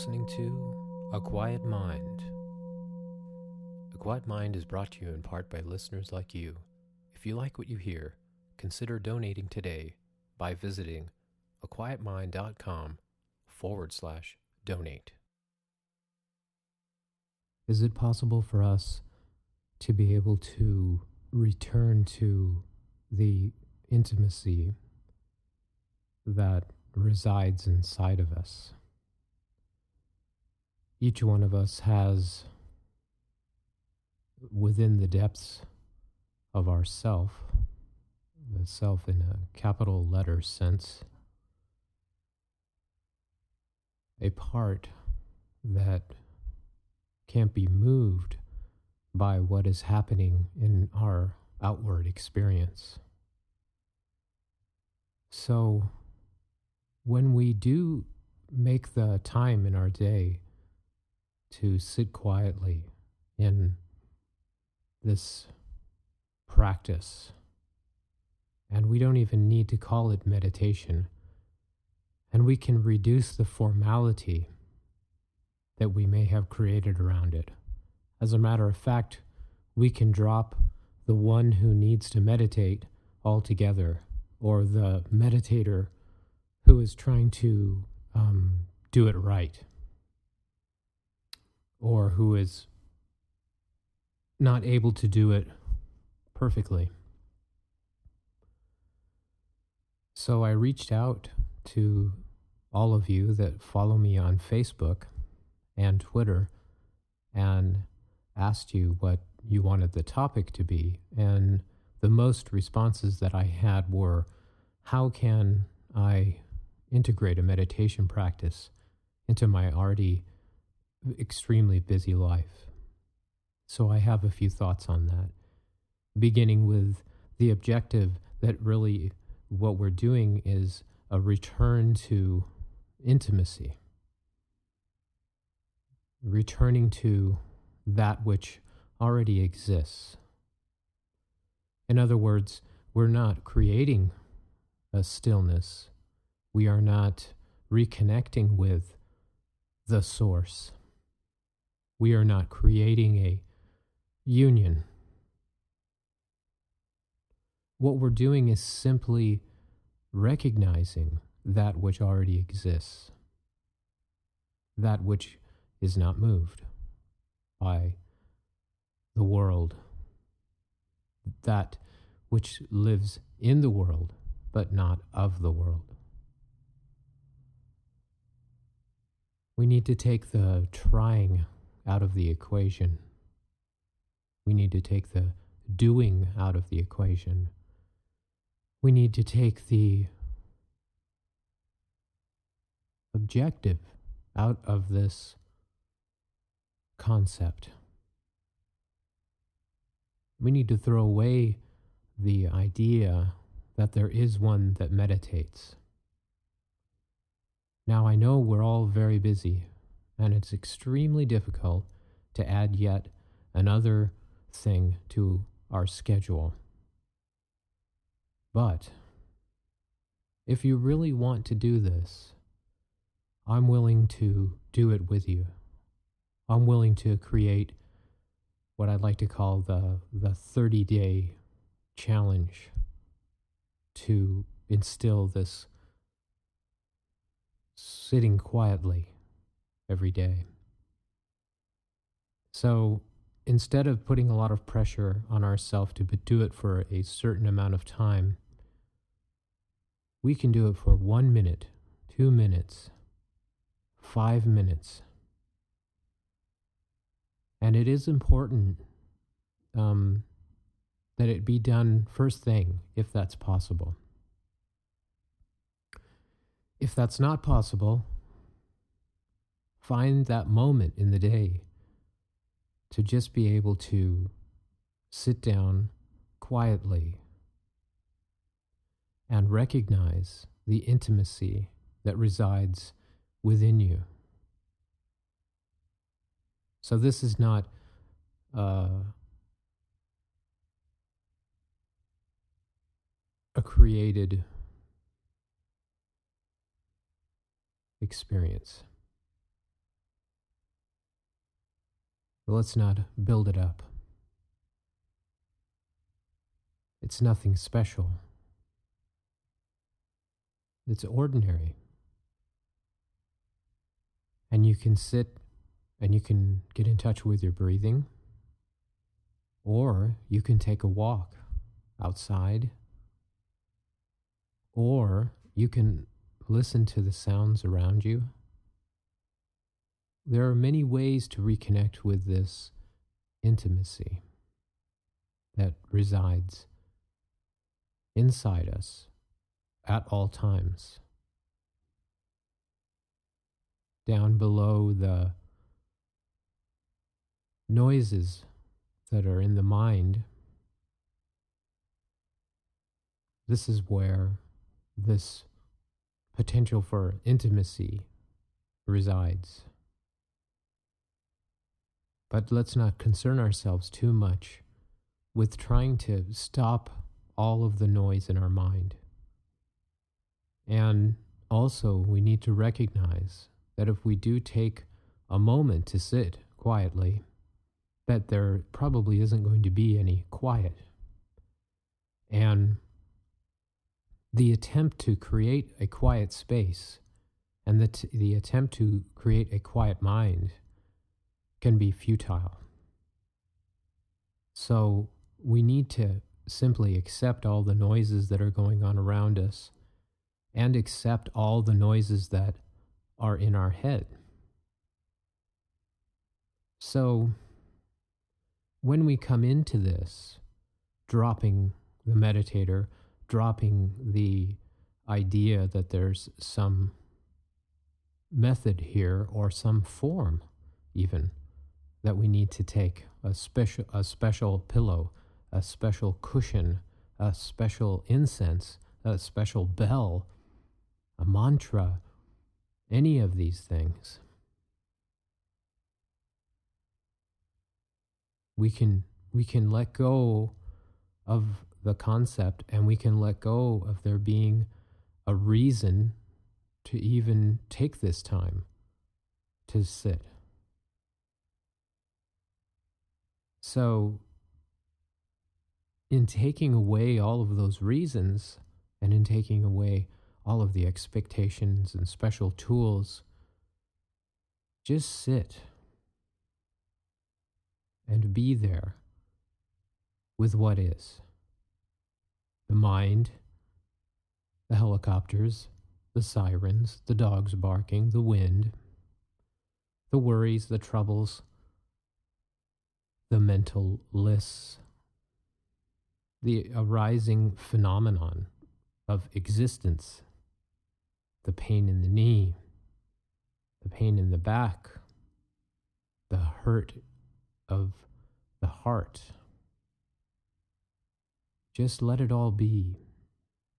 listening to A Quiet Mind. A Quiet Mind is brought to you in part by listeners like you. If you like what you hear, consider donating today by visiting aquietmind.com forward slash donate. Is it possible for us to be able to return to the intimacy that resides inside of us? Each one of us has within the depths of our self, the self in a capital letter sense, a part that can't be moved by what is happening in our outward experience. So, when we do make the time in our day to sit quietly in this practice. And we don't even need to call it meditation. And we can reduce the formality that we may have created around it. As a matter of fact, we can drop the one who needs to meditate altogether, or the meditator who is trying to um, do it right or who is not able to do it perfectly. So I reached out to all of you that follow me on Facebook and Twitter and asked you what you wanted the topic to be. And the most responses that I had were how can I integrate a meditation practice into my already extremely busy life. So I have a few thoughts on that, beginning with the objective that really what we're doing is a return to intimacy, returning to that which already exists. In other words, we're not creating a stillness, we are not reconnecting with the source we are not creating a union. What we're doing is simply recognizing that which already exists, that which is not moved by the world, that which lives in the world but not of the world. We need to take the trying out of the equation. We need to take the doing out of the equation. We need to take the objective out of this concept. We need to throw away the idea that there is one that meditates. Now, I know we're all very busy and it's extremely difficult to add yet another thing to our schedule. But if you really want to do this, I'm willing to do it with you. I'm willing to create what I'd like to call the, the 30 day challenge to instill this sitting quietly every day. So instead of putting a lot of pressure on ourselves to do it for a certain amount of time, we can do it for one minute, two minutes, five minutes. And it is important um, that it be done first thing, if that's possible. If that's not possible, find that moment in the day to just be able to sit down quietly and recognize the intimacy that resides within you. So, this is not uh, a created experience. But let's not build it up. It's nothing special. It's ordinary. And you can sit and you can get in touch with your breathing, or you can take a walk outside, or you can listen to the sounds around you. There are many ways to reconnect with this intimacy that resides inside us at all times. Down below the noises that are in the mind, this is where this potential for intimacy resides. But let's not concern ourselves too much with trying to stop all of the noise in our mind. And also, we need to recognize that if we do take a moment to sit quietly, that there probably isn't going to be any quiet. And the attempt to create a quiet space and the, t- the attempt to create a quiet mind can be futile. So we need to simply accept all the noises that are going on around us and accept all the noises that are in our head. So when we come into this, dropping the meditator, dropping the idea that there's some method here or some form even that we need to take a special a special pillow a special cushion a special incense a special bell a mantra any of these things we can we can let go of the concept and we can let go of there being a reason to even take this time to sit. So, in taking away all of those reasons and in taking away all of the expectations and special tools, just sit and be there with what is. The mind, the helicopters, the sirens, the dogs barking, the wind, the worries, the troubles, the mental lists, the arising phenomenon of existence, the pain in the knee, the pain in the back, the hurt of the heart. Just let it all be.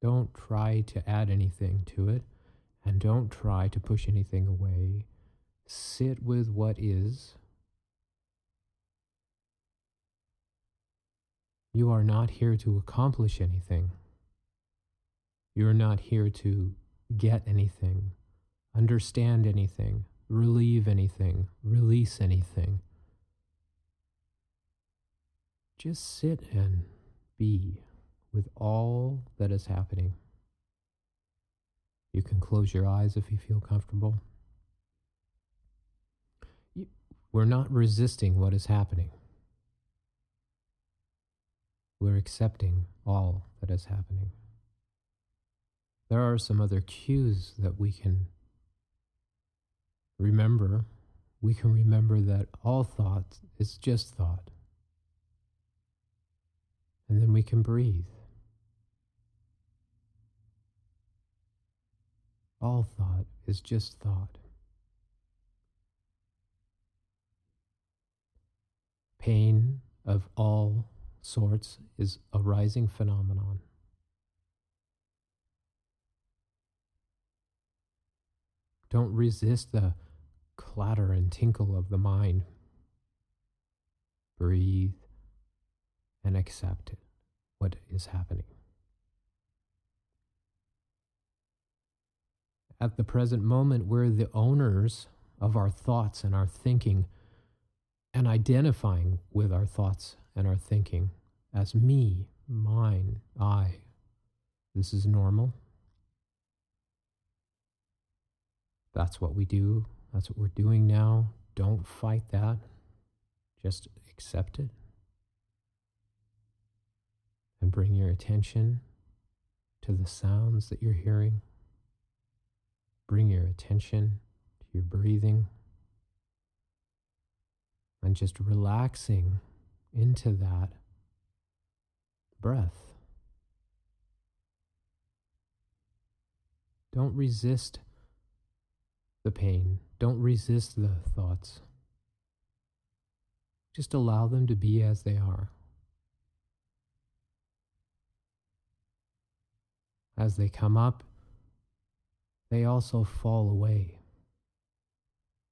Don't try to add anything to it, and don't try to push anything away. Sit with what is. You are not here to accomplish anything. You are not here to get anything, understand anything, relieve anything, release anything. Just sit and be with all that is happening. You can close your eyes if you feel comfortable. We're not resisting what is happening. We're accepting all that is happening. There are some other cues that we can remember. We can remember that all thought is just thought. And then we can breathe. All thought is just thought. Pain of all sorts is a rising phenomenon. Don't resist the clatter and tinkle of the mind. Breathe and accept it what is happening. At the present moment, we're the owners of our thoughts and our thinking. and identifying with our thoughts and our thinking as me, mine, I. This is normal. That's what we do. That's what we're doing now. Don't fight that. Just accept it. And bring your attention to the sounds that you're hearing. Bring your attention to your breathing. And just relaxing into that breath. Don't resist the pain. Don't resist the thoughts. Just allow them to be as they are. As they come up, they also fall away.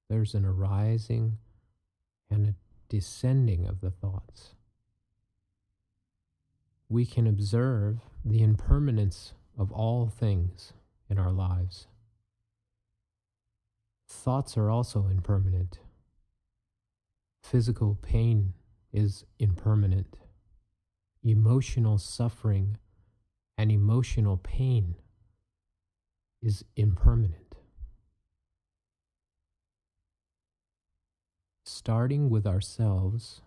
There's an arising and a descending of the thoughts. We can observe the impermanence of all things in our lives. Thoughts are also impermanent. Physical pain is impermanent. Emotional suffering and emotional pain is impermanent. Starting with ourselves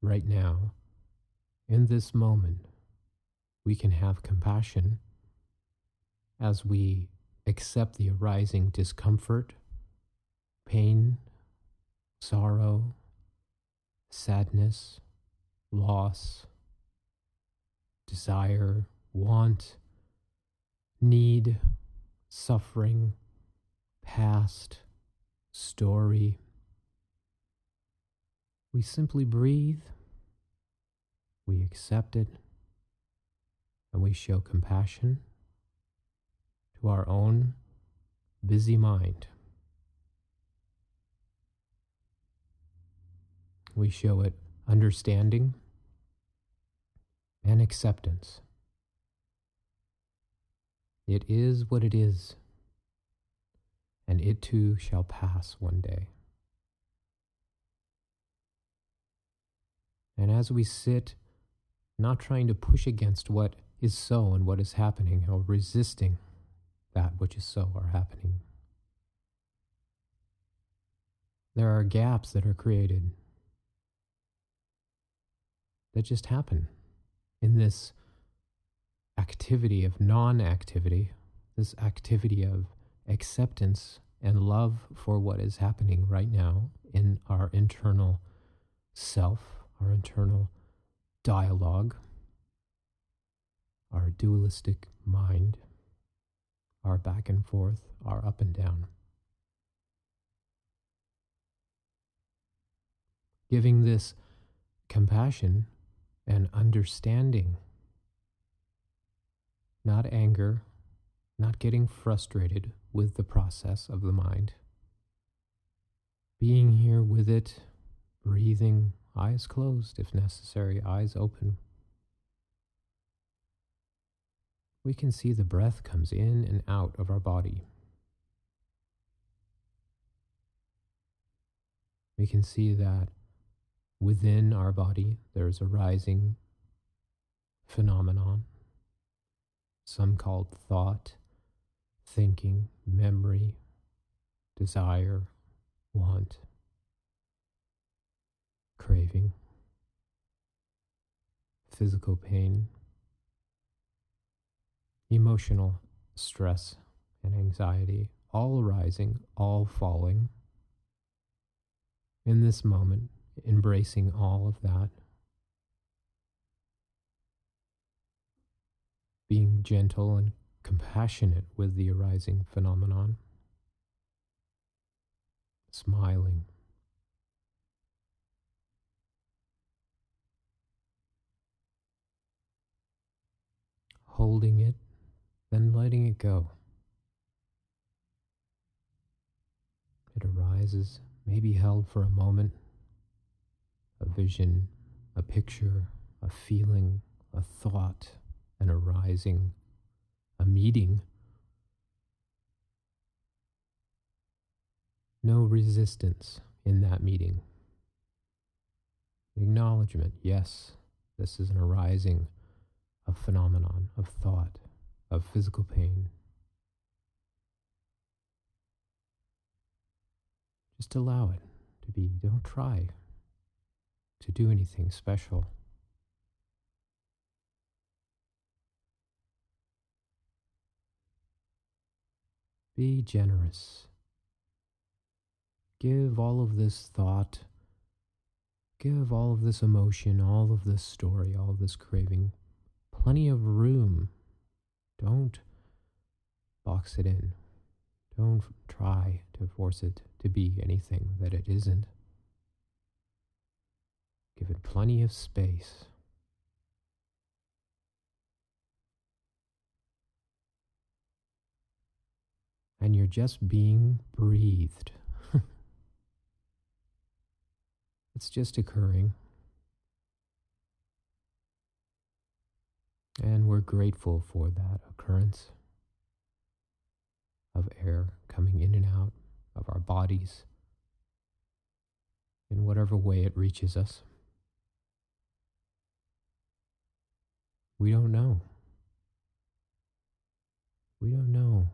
right now, in this moment, we can have compassion as we accept the arising discomfort, pain, sorrow, sadness, loss, desire, want, need, suffering, past, story. We simply breathe, we accept it, and we show compassion to our own busy mind. We show it understanding and acceptance. It is what it is, and it too shall pass one day. And as we sit, not trying to push against what is so and what is happening, or resisting that which is so or happening. There are gaps that are created that just happen in this activity of non activity, this activity of acceptance and love for what is happening right now in our internal self, our internal dialogue, our dualistic mind our back and forth, our up and down. Giving this compassion and understanding, not anger, not getting frustrated with the process of the mind. Being here with it, breathing, eyes closed if necessary, eyes open we can see the breath comes in and out of our body. We can see that within our body there's a rising phenomenon, some called thought, thinking, memory, desire, want, craving, physical pain, emotional stress and anxiety, all arising, all falling. In this moment, embracing all of that, being gentle and compassionate with the arising phenomenon, smiling. Holding it then letting it go. It arises, maybe held for a moment, a vision, a picture, a feeling, a thought, an arising, a meeting. No resistance in that meeting. acknowledgement yes, this is an arising of phenomenon, of thought, of physical pain. Just allow it to be. Don't try to do anything special. Be generous. Give all of this thought, give all of this emotion, all of this story, all of this craving plenty of room. Don't box it in. Don't try to force it to be anything that it isn't. Give it plenty of space. And you're just being breathed. it's just occurring. And we're grateful for that occurrence of air coming in and out of our bodies in whatever way it reaches us. We don't know. We don't know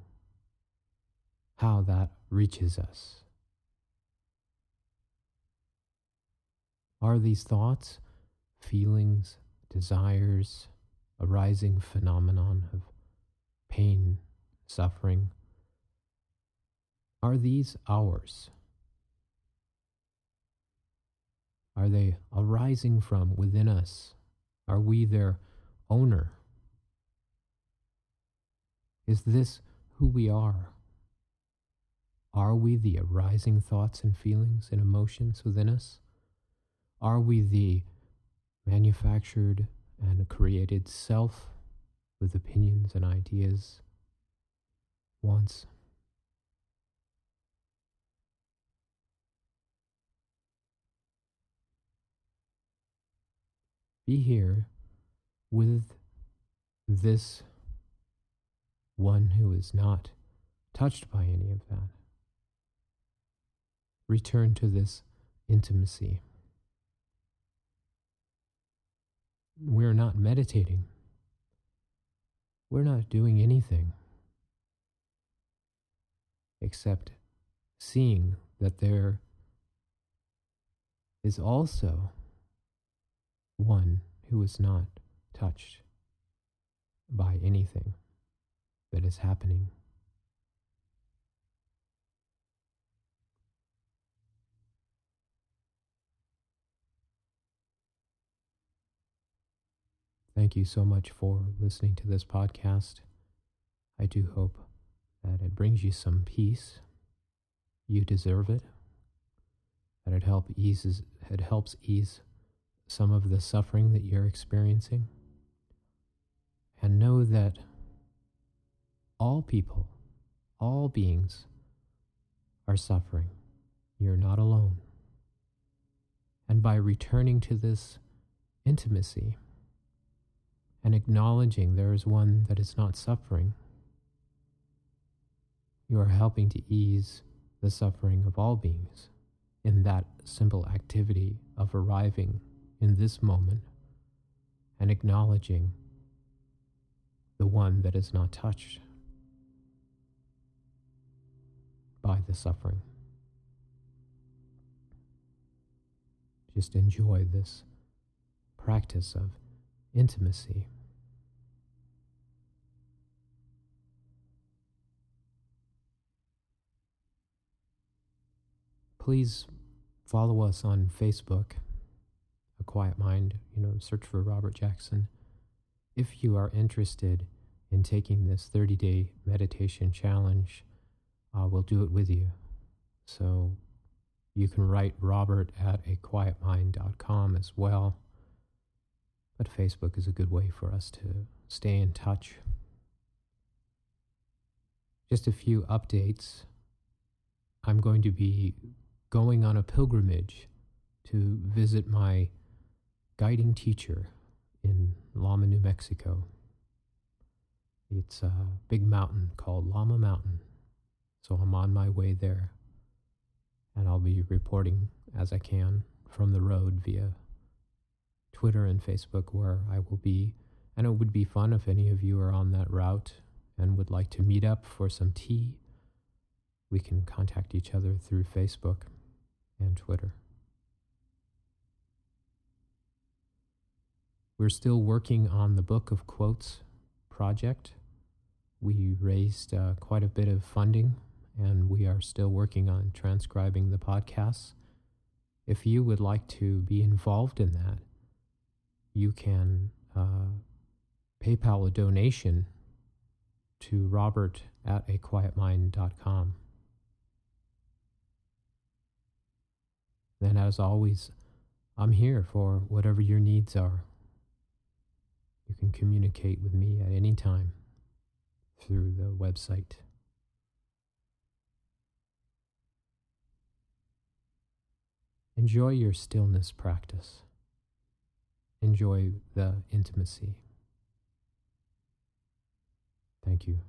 how that reaches us. Are these thoughts, feelings, desires, arising phenomenon of pain, suffering, are these ours? Are they arising from within us? Are we their owner? Is this who we are? Are we the arising thoughts and feelings and emotions within us? Are we the manufactured and created self with opinions and ideas, wants? Be here with this one who is not touched by any of that. Return to this intimacy. We're not meditating. We're not doing anything except seeing that there is also one who is not touched by anything that is happening. Thank you so much for listening to this podcast. I do hope that it brings you some peace. You deserve it. That it help eases it helps ease some of the suffering that you're experiencing. And know that all people, all beings are suffering. You're not alone. And by returning to this intimacy and acknowledging there is one that is not suffering, you are helping to ease the suffering of all beings in that simple activity of arriving in this moment and acknowledging the one that is not touched by the suffering. Just enjoy this practice of intimacy. Please follow us on Facebook a quiet mind, you know, search for Robert Jackson. If you are interested in taking this 30 day meditation challenge, uh, we'll do it with you. So you can write robert at aquietmind.com as well. But Facebook is a good way for us to stay in touch. Just a few updates. I'm going to be going on a pilgrimage to visit my guiding teacher in Lama, New Mexico. It's a big mountain called Lama Mountain. So I'm on my way there. And I'll be reporting as I can from the road via Twitter and Facebook where I will be. And it would be fun if any of you are on that route and would like to meet up for some tea. We can contact each other through Facebook and Twitter. We're still working on the Book of Quotes project. We raised uh, quite a bit of funding and we are still working on transcribing the podcasts. If you would like to be involved in that, you can uh, PayPal a donation to robert at aquietmind.com. And as always, I'm here for whatever your needs are. You can communicate with me at any time through the website. Enjoy your stillness practice. Enjoy the intimacy. Thank you.